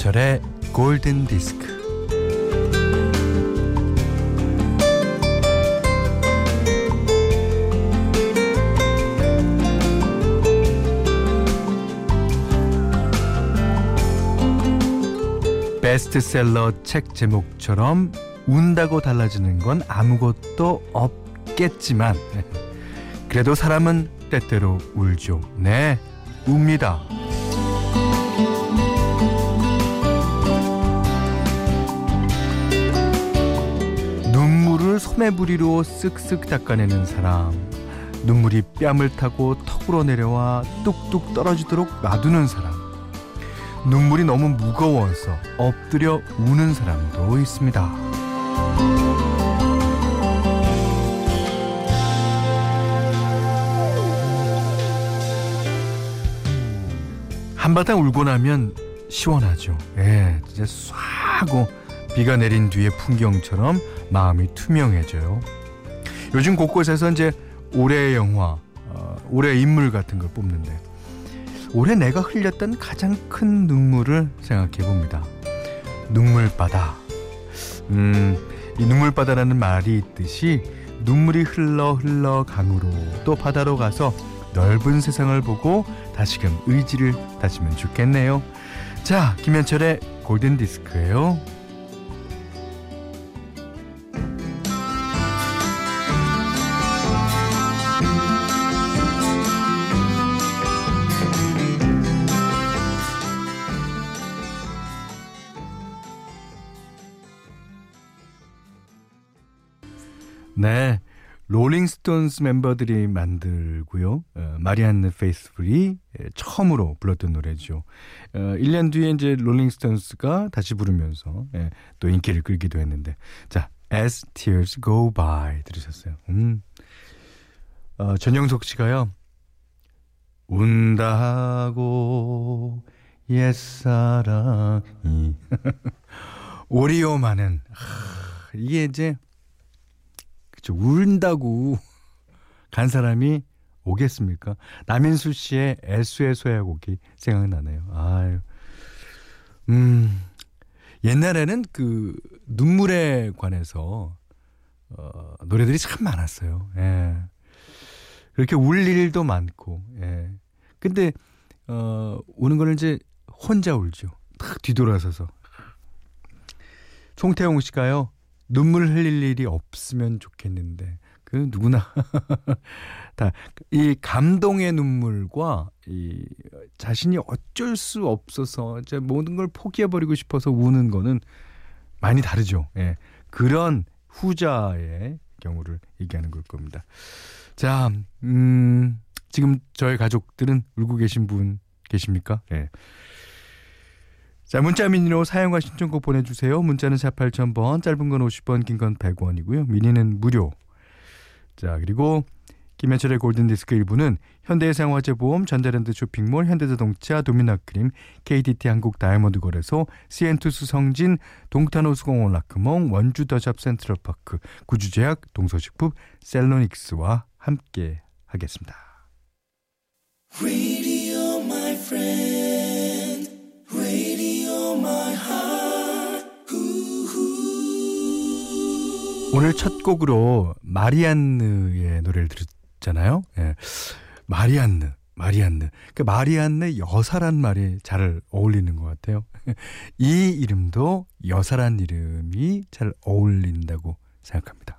김현철의 골든 디스크. 베스트셀러 책 제목처럼 운다고 달라지는 건 아무것도 없겠지만 그래도 사람은 때때로 울죠. 네, 웁니다. 소매부리로 쓱쓱 닦아내는 사람. 눈물이 뺨을 타고 턱으로 내려와 뚝뚝 떨어지도록 놔두는 사람. 눈물이 너무 무거워서 엎드려 우는 사람도 있습니다. 한바탕 울고 나면 시원하죠. 예, 진짜 쏴 하고 비가 내린 뒤의 풍경처럼 마음이 투명해져요. 요즘 곳곳에서 이제 올해의 영화, 어, 올해의 인물 같은 걸 뽑는데 올해 내가 흘렸던 가장 큰 눈물을 생각해 봅니다. 눈물바다. 음, 이 눈물바다라는 말이 있듯이 눈물이 흘러 흘러 강으로 또 바다로 가서 넓은 세상을 보고 다시금 의지를 다지면 좋겠네요. 자, 김현철의 골든 디스크예요. 네. 롤링스톤스 멤버들이 만들고요. 어, 마리안느 페이스풀이 예, 처음으로 불렀던 노래죠. 어, 1년 뒤에 이제 롤링스톤스가 다시 부르면서 예, 또 인기를 끌기도 했는데 자, As Tears Go By 들으셨어요. 음. 어, 전영석 씨가요. 운다고 옛사랑이 오리오만은 이게 이제 그쵸. 울다고 간 사람이 오겠습니까? 남인수 씨의 애수의 소야곡이 생각나네요. 아유. 음. 옛날에는 그 눈물에 관해서 어, 노래들이 참 많았어요. 예. 그렇게 울 일도 많고. 예. 근데 어, 우는 거는 이제 혼자 울죠. 탁 뒤돌아서서. 송태용 씨가요. 눈물 흘릴 일이 없으면 좋겠는데 그 누구나 다 이 감동의 눈물과 이 자신이 어쩔 수 없어서 이제 모든 걸 포기해 버리고 싶어서 우는 거는 많이 다르죠. 예. 그런 후자의 경우를 얘기하는 걸 겁니다. 자, 음, 지금 저의 가족들은 울고 계신 분 계십니까? 예. 자, 문자 미니로 사용과 신청곡 보내주세요. 문자는 4 8000번, 짧은 건 50원, 긴건 100원이고요. 미니는 무료. 자, 그리고 김현철의 골든디스크 1부는 현대해상화재보험, 전자랜드 쇼핑몰, 현대자동차, 도미나크림, KDT 한국 다이아몬드 거래소, CN2 수성진, 동탄호 수공원 라크몽, 원주 더샵 센트럴파크, 구주제약, 동서식품, 셀로닉스와 함께 하겠습니다. 오늘 첫 곡으로 마리안느의 노래를 들었잖아요. 예. 마리안느, 마리안느. 그 마리안느 여사란 말이 잘 어울리는 것 같아요. 이 이름도 여사란 이름이 잘 어울린다고 생각합니다.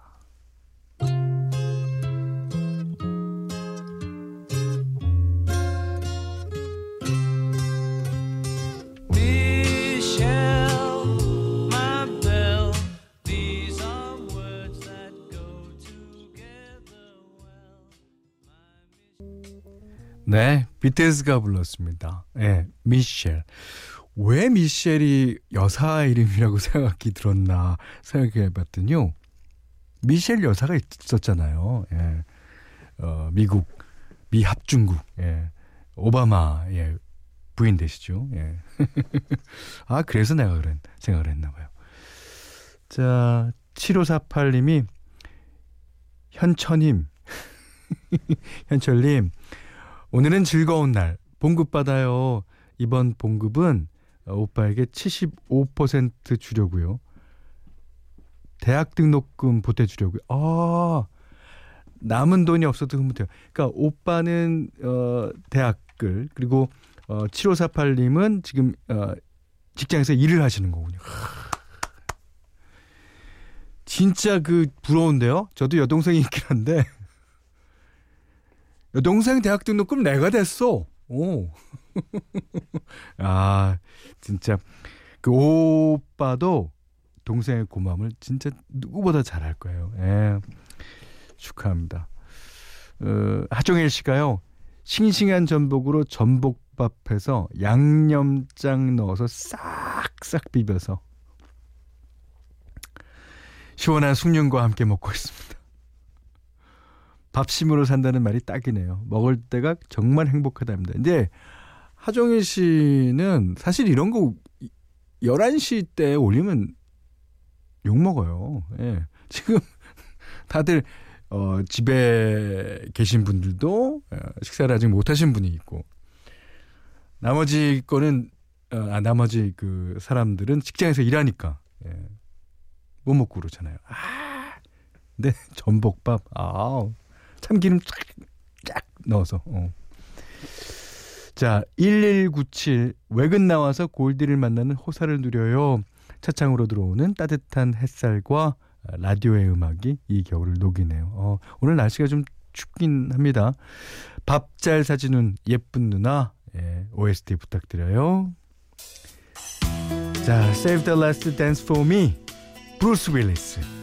네, 비틀즈가 불렀습니다. 예, 네, 미셸. 왜 미셸이 여사 이름이라고 생각이 들었나 생각해 봤더니요. 미셸 여사가 있었잖아요. 예. 어, 미국, 미합중국, 예. 오바마의 예, 부인 되시죠. 예. 아, 그래서 내가 그런 생각을 했나 봐요. 자, 7548님이 현철님, 현철님, 오늘은 즐거운 날. 봉급 받아요. 이번 봉급은 오빠에게 75% 주려고요. 대학 등록금 보태주려고요. 아, 남은 돈이 없어도 돼요. 그러니까 오빠는 어 대학을 그리고 어 7548님은 지금 어 직장에서 일을 하시는 거군요. 진짜 그 부러운데요. 저도 여동생이 있긴 한데 여동생 대학 등록금 내가 됐어. 오. 아, 진짜 그 오빠도 동생의 고마움을 진짜 누구보다 잘할 거예요. 예. 축하합니다. 어, 하종일 씨가요. 싱싱한 전복으로 전복밥해서 양념장 넣어서 싹싹 비벼서 시원한 숭늉과 함께 먹고 있습니다. 밥심으로 산다는 말이 딱이네요. 먹을 때가 정말 행복하답니다. 이제 하종일 씨는 사실 이런 거 11시 때 올리면 욕먹어요. 예. 지금 다들 어, 집에 계신 분들도 어, 식사를 아직 못 하신 분이 있고 나머지 거는 어, 아, 나머지 그 사람들은 직장에서 일하니까 예. 못 먹고 그러잖아요. 아, 근데 전복밥 아 참기름 쫙, 쫙 넣어서 어. 자, 1197 외근 나와서 골디를 만나는 호사를 누려요. 차창으로 들어오는 따뜻한 햇살과 라디오의 음악이 이 겨울을 녹이네요. 어, 오늘 날씨가 좀 춥긴 합니다. 밥 잘 사주는 예쁜 누나 예, OST 부탁드려요. 자, Save the Last Dance for Me, 브루스 윌리스.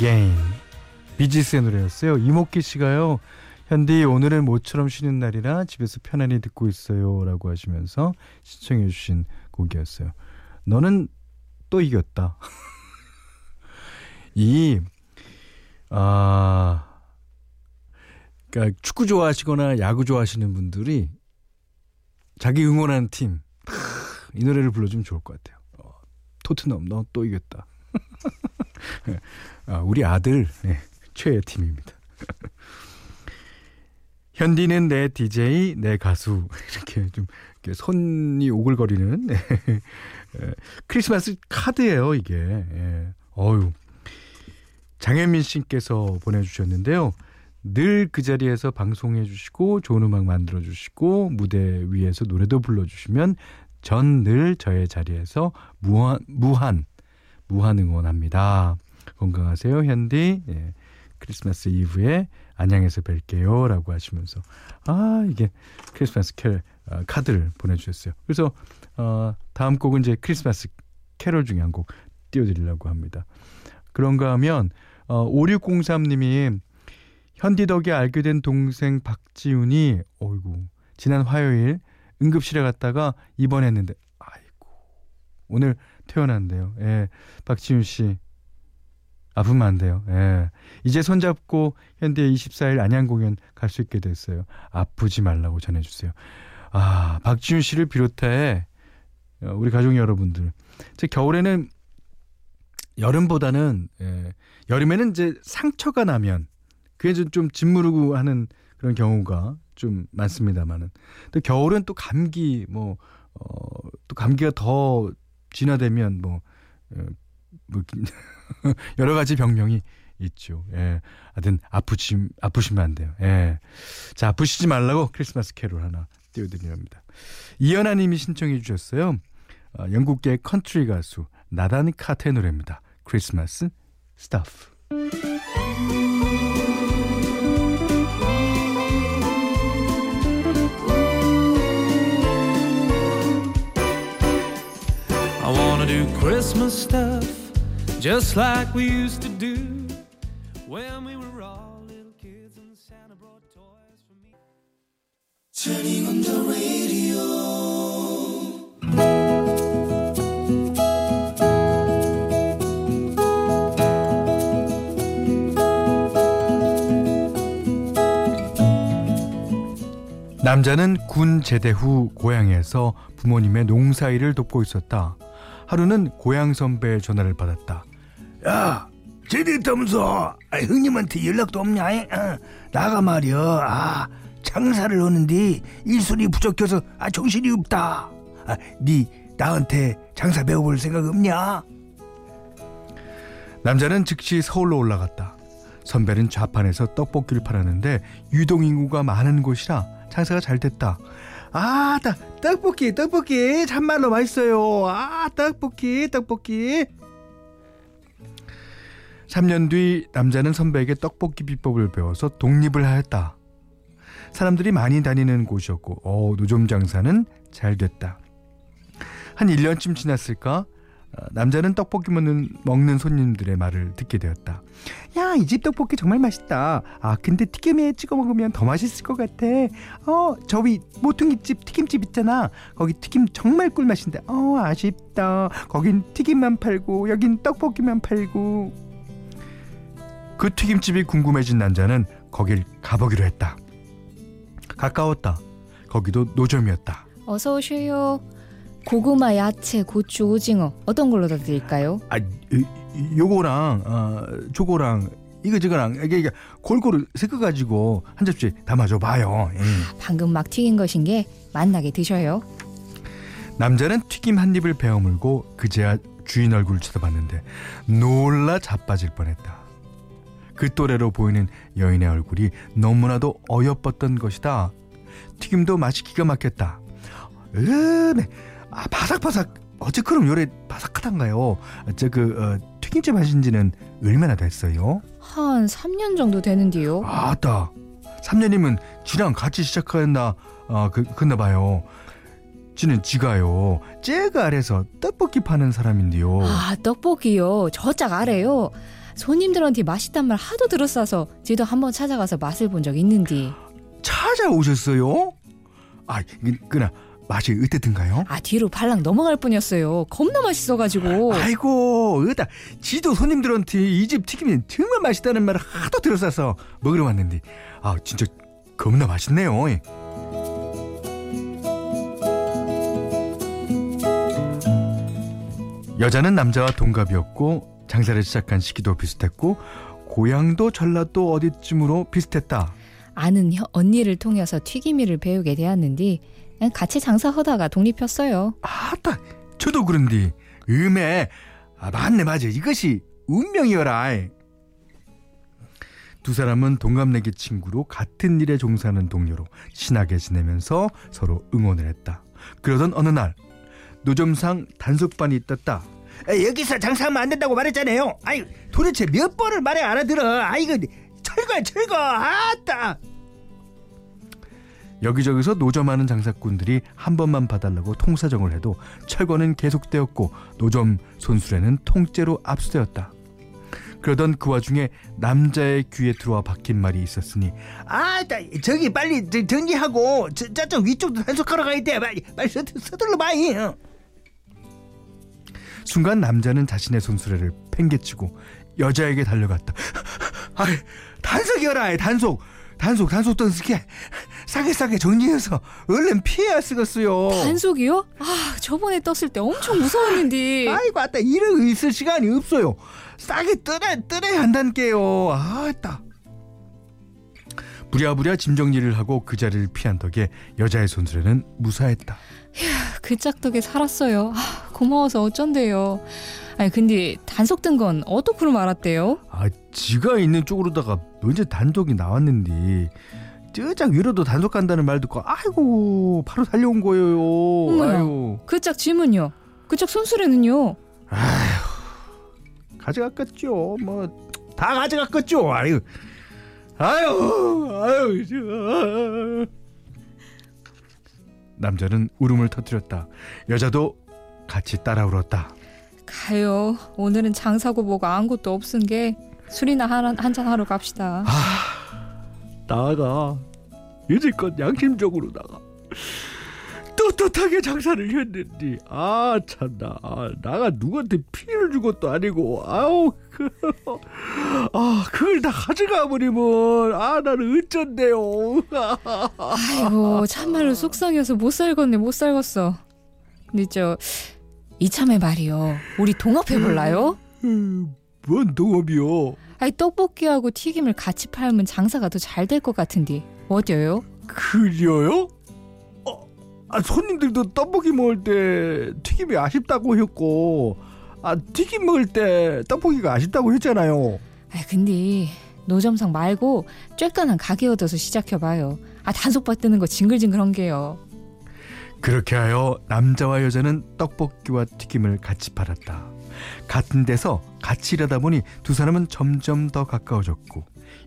Again. 비지스의 노래였어요. 이목기 씨가요. 현디 오늘은 모처럼 쉬는 날이라 집에서 편안히 듣고 있어요라고 하시면서 시청해 주신 곡이었어요. 너는 또 이겼다. 이 아, 그러니까 축구 좋아하시거나 야구 좋아하시는 분들이 자기 응원하는 팀 이 노래를 불러주면 좋을 것 같아요. 어, 토트넘 너 또 이겼다. 아, 우리 아들 네, 최애 팀입니다. 현디는 내 DJ, 내 가수 이렇게 좀 이렇게 손이 오글거리는 네. 크리스마스 카드예요 이게. 예. 어유 장현민 씨께서 보내주셨는데요. 늘 그 자리에서 방송해 주시고 좋은 음악 만들어 주시고 무대 위에서 노래도 불러 주시면 전 늘 저의 자리에서 무한 무한 무한 응원합니다. 건강하세요, 현디. 예. 크리스마스 이브에 안양에서 뵐게요. 라고 하시면서, 아, 이게 크리스마스 캐 어, 카드를 보내주셨어요. 그래서, 어, 다음 곡은 이제 크리스마스 캐롤 중에 한 곡 띄워드리려고 합니다. 그런가 하면, 어, 5603님이 현디 덕에 알게 된 동생 박지훈이, 어이구, 지난 화요일 응급실에 갔다가 입원했는데, 아이고, 오늘 태어난대요. 예. 박지훈 씨. 아프면 안 돼요. 예. 이제 손잡고 현대 24일 안양 공연 갈 수 있게 됐어요. 아프지 말라고 전해주세요. 아, 박지훈 씨를 비롯해 어, 우리 가족 여러분들. 제 겨울에는 여름보다는 예, 여름에는 이제 상처가 나면 그게 좀, 좀 짓무르고 하는 그런 경우가 좀 많습니다만은 또 겨울은 또 감기 뭐 어, 또 감기가 더 진화되면 뭐, 어, 뭐 여러 가지 병명이 있죠. 예. 하여튼 아프시 아프시면 안 돼요. 예. 자, 아프시지 말라고 크리스마스 캐롤 하나 띄워드립니다. 이연아 님이 신청해 주셨어요. 어, 영국계 컨트리 가수 나단 카터 노래입니다. 크리스마스 스타프. Christmas stuff, just like we used to do when we were all little kids and Santa brought toys for me. Turning on the radio. 남자는 군 제대 후 고향에서 부모님의 농사일을 돕고 있었다. 하루는 고향 선배의 전화를 받았다. 야, 제대했다면서 아, 형님한테 연락도 없냐? 어, 나가 말이야. 아, 장사를 하는데 일손이 부족해서 아, 정신이 없다. 아, 네 나한테 장사 배워볼 생각 없냐? 남자는 즉시 서울로 올라갔다. 선배는 좌판에서 떡볶이를 팔았는데 유동 인구가 많은 곳이라 장사가 잘 됐다. 아, 따, 떡볶이, 떡볶이 참말로 맛있어요. 아, 떡볶이, 떡볶이. 3년 뒤 남자는 선배에게 떡볶이 비법을 배워서 독립을 하였다. 사람들이 많이 다니는 곳이었고, 어, 노점 장사는 잘 됐다. 한 1년쯤 지났을까? 어, 남자는 떡볶이 먹는, 먹는 손님들의 말을 듣게 되었다. 야, 이 집 떡볶이 정말 맛있다. 아, 근데 튀김에 찍어 먹으면 더 맛있을 것 같아. 어, 저 위 모퉁이집 튀김집 있잖아. 거기 튀김 정말 꿀맛인데. 어, 아쉽다. 거긴 튀김만 팔고, 여긴 떡볶이만 팔고. 그 튀김집이 궁금해진 남자는 거길 가보기로 했다. 가까웠다. 거기도 노점이었다. 어서 오셔요. 고구마, 야채, 고추, 오징어 어떤 걸로 더 드릴까요? 아, 요거랑 어, 저거랑 이거 저거랑 이게, 이게 골고루 섞어 가지고 한 접시 담아줘 봐요. 예. 방금 막 튀긴 것인 게 맛나게 드셔요. 남자는 튀김 한 입을 베어물고 그제야 주인 얼굴을 쳐다봤는데 놀라 자빠질 뻔했다. 그 또래로 보이는 여인의 얼굴이 너무나도 어여뻤던 것이다. 튀김도 맛이 기가 막혔다. 음에 아 바삭바삭 어째 그럼 요래 바삭하단가요? 저그 어, 튀김집 하신 지는 얼마나 됐어요? 한 3년 정도 되는데요. 아따 3년이면 지랑 같이 시작했나 아 그, 그나 봐요. 지는 지가요. 쟤가 아래서 떡볶이 파는 사람인데요. 아, 떡볶이요. 저짝 아래요. 손님들한테 맛있단 말 하도 들었어서 지도 한번 찾아가서 맛을 본 적 있는데 찾아오셨어요? 아, 그- 그나 맛이 어땠든가요? 아 뒤로 발랑 넘어갈 뿐이었어요. 겁나 맛있어가지고 아이고, 으다 지도 손님들한테 이 집 튀김이 정말 맛있다는 말을 하도 들었어서 먹으러 왔는데, 아, 진짜 겁나 맛있네요. 예. 여자는 남자와 동갑이었고 장사를 시작한 시기도 비슷했고 고향도 전라도 어디쯤으로 비슷했다. 아는 혀- 언니를 통해서 튀김이를 배우게 되었는데 같이 장사하다가 독립했어요. 아따, 저도 그런디 음에 아, 맞네 맞아 이것이 운명이어라. 두 사람은 동갑내기 친구로 같은 일에 종사하는 동료로 친하게 지내면서 서로 응원을 했다. 그러던 어느 날 노점상 단속반이 떴다. 에, 여기서 장사하면 안 된다고 말했잖아요. 아이 도대체 몇 번을 말해 알아들어. 아 이거 철거야 철거. 아따. 여기저기서 노점하는 장사꾼들이 한 번만 봐달라고 통사정을 해도 철거는 계속되었고 노점 손수레는 통째로 압수되었다. 그러던 그 와중에 남자의 귀에 들어와 박힌 말이 있었으니 아따 저기 빨리 저, 정리하고 저, 저쪽 위쪽도 단속하러 가야 돼. 빨리 빨리 서, 서둘러. 어. 순간 남자는 자신의 손수레를 팽개치고 여자에게 달려갔다. 아, 단속이어라, 단속, 단속, 단속 던스게 싸게 싸게 정리해서 얼른 피해야 쓰겠어요. 단속이요? 아 저번에 떴을 때 엄청 무서웠는데 아이고, 아따 이러고 있을 시간이 없어요. 싸게 떠나 떠나야 한다니까요. 아따. 부랴부랴 짐 정리를 하고 그 자리를 피한 덕에 여자의 손수레는 무사했다. 그 짝덕에 살았어요. 아, 고마워서 어쩐대요. 아니 근데 단속 뜬건 어떻게 알았대요? 아, 지가 있는 쪽으로다가 언제 단독이 나왔는데 저짝 위로도 단속 간다는 말 듣고 아이고 바로 달려온 거예요. 어머나. 아유 그짝 짐은요? 그짝 손수레는요? 가져갔겠죠. 뭐 다 가져갔겠죠. 아유 아유 아유. 저. 남자는 울음을 터뜨렸다. 여자도 같이 따라 울었다. 가요. 오늘은 장사고 뭐고 아무것도 없은 게 술이나 한잔 하러 갑시다. 나가 이제껏 양심적으로 나가 또 떳떳하게 장사를 했는데 아 참나 아, 나가 누구한테 피해를 준 것도 아니고 아우 그, 아 그걸 다 가져가 버리면 아 나는 어쩐대요 아이고 참말로 속상해서 못 살겠네 못 살겠어. 근데 저 이참에 말이요. 우리 동업해 볼라요? 뭔 동업이요 아이 떡볶이하고 튀김을 같이 팔면 장사가 더 잘 될 것 같은데 어때요? 그려요? 어, 아, 손님들도 떡볶이 먹을 때 튀김이 아쉽다고 했고 아 튀김 먹을 때 떡볶이가 아쉽다고 했잖아요 아 근데 노점상 말고 쬐깐한 가게 얻어서 시작해봐요. 아 단속받 뜨는 거 징글징글한 게요. 그렇게 하여 남자와 여자는 떡볶이와 튀김을 같이 팔았다. 같은 데서 같이 일하다 보니 두 사람은 점점 더 가까워졌고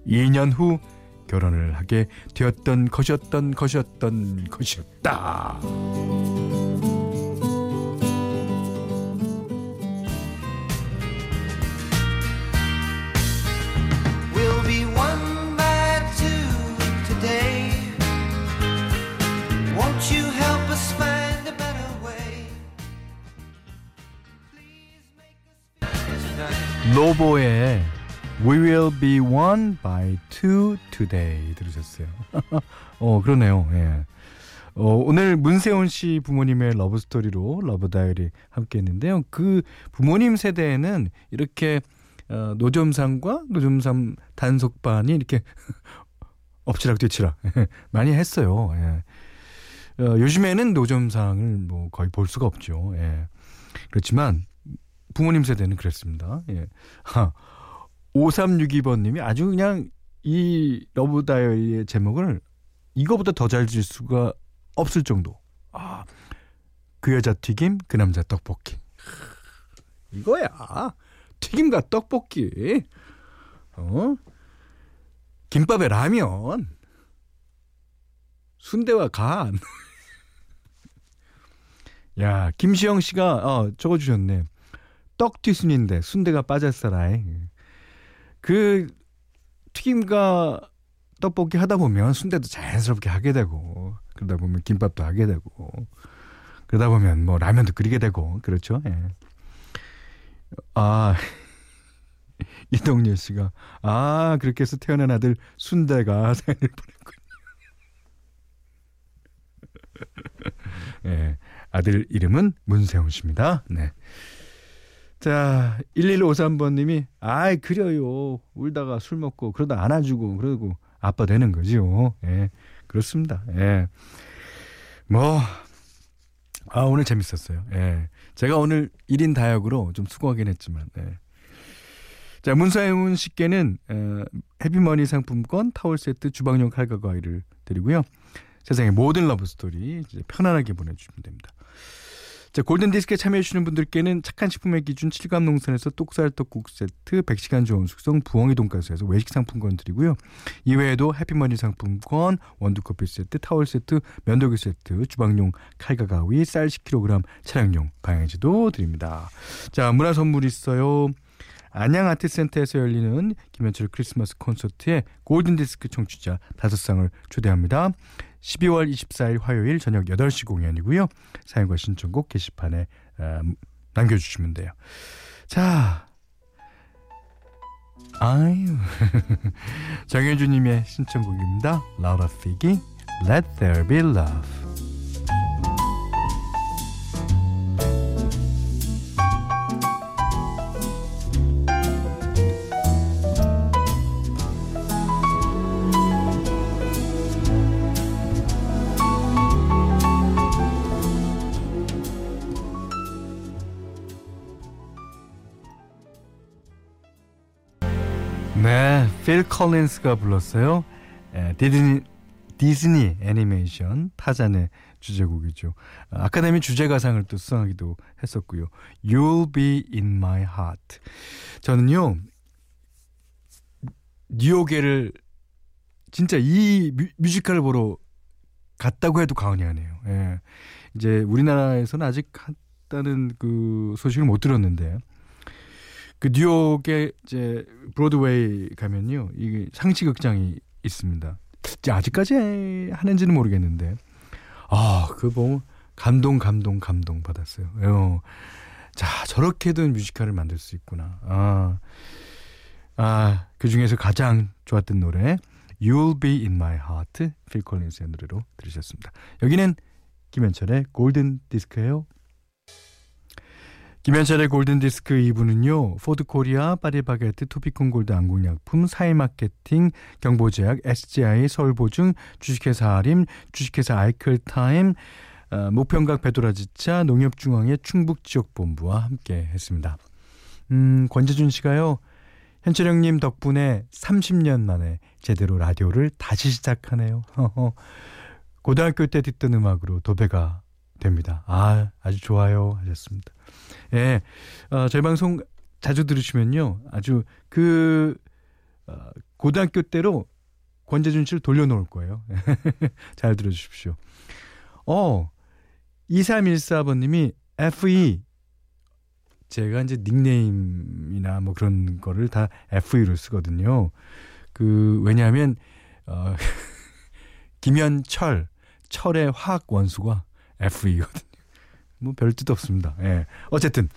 2년 후 결혼을 하게 되었던 것이었던 것이었던 것이었다. 로보의 We'll be one by two today 들으셨어요. 어 그러네요. 예. 어, 오늘 문세훈 씨 부모님의 러브 스토리로 love diary 함께 했는데요. 그 부모님 세대에는 이렇게 어, 노점상과 노점상 단속반이 이렇게 엎치락 뒤치락 많이 했어요. 예. 어, 요즘에는 노점상을 뭐 거의 볼 수가 없죠. 예. 그렇지만 부모님 세대는 그랬습니다. 예. 하, 5362번님이 아주 그냥 이 love diary의 제목을 이거보다 더 잘 질 수가 없을 정도. 아, 그 여자 튀김, 그 남자 떡볶이. 이거야. 튀김과 떡볶이. 어? 김밥에 라면. 순대와 간. 야, 김시영 씨가 어, 적어 주셨네. 떡튀순인데 순대가 빠졌어라이. 그 튀김과 떡볶이 하다 보면 순대도 자연스럽게 하게 되고 그러다 보면 김밥도 하게 되고 그러다 보면 뭐 라면도 끓이게 되고 그렇죠. 예. 아 이동열 씨가 아 그렇게 해서 태어난 아들 순대가 사연을 보냈군요. 예, 아들 이름은 문세훈 씨입니다. 네. 자, 1153번님이, 아이, 그려요. 울다가 술 먹고, 그러다 안아주고, 그러고, 아빠 되는 거지요. 예, 그렇습니다. 예. 뭐, 아, 오늘 재밌었어요. 예. 제가 오늘 1인 다역으로 좀 수고하긴 했지만, 예. 자, 문사윤 씨께는, 어, 해피머니 상품권, 타월 세트, 주방용 칼과 과일을 드리고요. 세상의 모든 러브스토리 편안하게 보내주시면 됩니다. 자, 골든디스크에 참여해주시는 분들께는 착한 식품의 기준 칠갑농산에서 똑살 떡국 세트, 100시간 저온 숙성 부엉이 돈가스에서 외식 상품권 드리고요. 이외에도 해피머니 상품권, 원두커피 세트, 타월 세트, 면도기 세트, 주방용 칼과 가위, 쌀 10kg, 차량용 방향제도 드립니다. 자, 문화 선물 있어요. 안양 아트센터에서 열리는 김현철 크리스마스 콘서트에 골든디스크 청취자 5쌍을 초대합니다. 12월 24일 화요일 저녁 8시 공연이고요. 사연과 신청곡 게시판에 어, 남겨주시면 돼요. 자, 아유, 정현주님의 신청곡입니다. 라우라 피기, Let There Be Love. 네, 필 컬린스가 불렀어요. 에, 디즈니 디즈니 애니메이션 타잔의 주제곡이죠. 아, 아카데미 주제가상을 또 수상하기도 했었고요. You'll be in my heart. 저는요 뉴욕에를 진짜 이 뮤, 뮤지컬을 보러 갔다고 해도 과언이 아니에요. 예. 이제 우리나라에서는 아직 갔다는 그 소식을 못 들었는데 그 뉴욕에 이제 브로드웨이 가면요 이게 상시 극장이 있습니다. 아직까지 하는지는 모르겠는데 아그 보면 감동, 감동, 감동 받았어요. 어. 자, 저렇게도 뮤지컬을 만들 수 있구나. 아, 아, 그 중에서 가장 좋았던 노래, You'll Be In My Heart, 필 콜린스의 노래로 들으셨습니다. 여기는 김현철의 골든 디스크예요. 김현철의 골든 디스크 2부는요. 포드 코리아, 파리바게트, 토비콤 골드 안국약품, 사이마케팅, 경보제약, SGI, 서울보증, 주식회사 아림, 주식회사 아이클타임, 어, 목평각 베도라지차, 농협중앙회 충북지역본부와 함께 했습니다. 음, 권재준 씨가요. 현철 형님 덕분에 30년 만에 제대로 라디오를 다시 시작하네요. 고등학교 때 듣던 음악으로 도배가 됩니다. 아, 아주 좋아요. 하셨습니다. 예, 어, 저희 방송 자주 들으시면요. 아주 그, 어, 고등학교 때로 권재준 씨를 돌려놓을 거예요. 잘 들어주십시오. 어, 2314번님이 FE. 제가 이제 닉네임이나 뭐 그런 거를 다 FE로 쓰거든요. 그, 왜냐하면, 어, 김현철, 철의 화학 원수가 FE거든요. 뭐 별 뜻 없습니다. 예. 어쨌든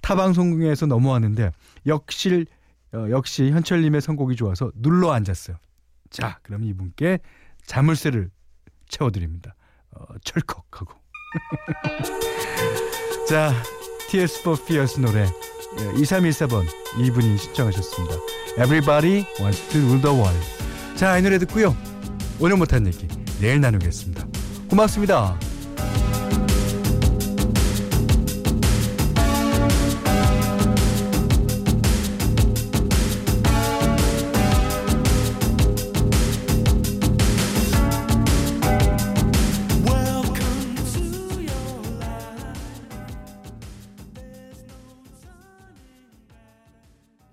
타방송국에서 넘어왔는데 역시 어, 역시 현철님의 선곡이 좋아서 눌러 앉았어요. 자, 그럼 이분께 자물쇠를 채워드립니다. 어, 철컥하고. 자, Tears for Fears 노래 2314번 이분이 신청하셨습니다. Everybody wants to rule the world. 자, 이 노래 듣고요. 오늘 못한 얘기 내일 나누겠습니다. 고맙습니다.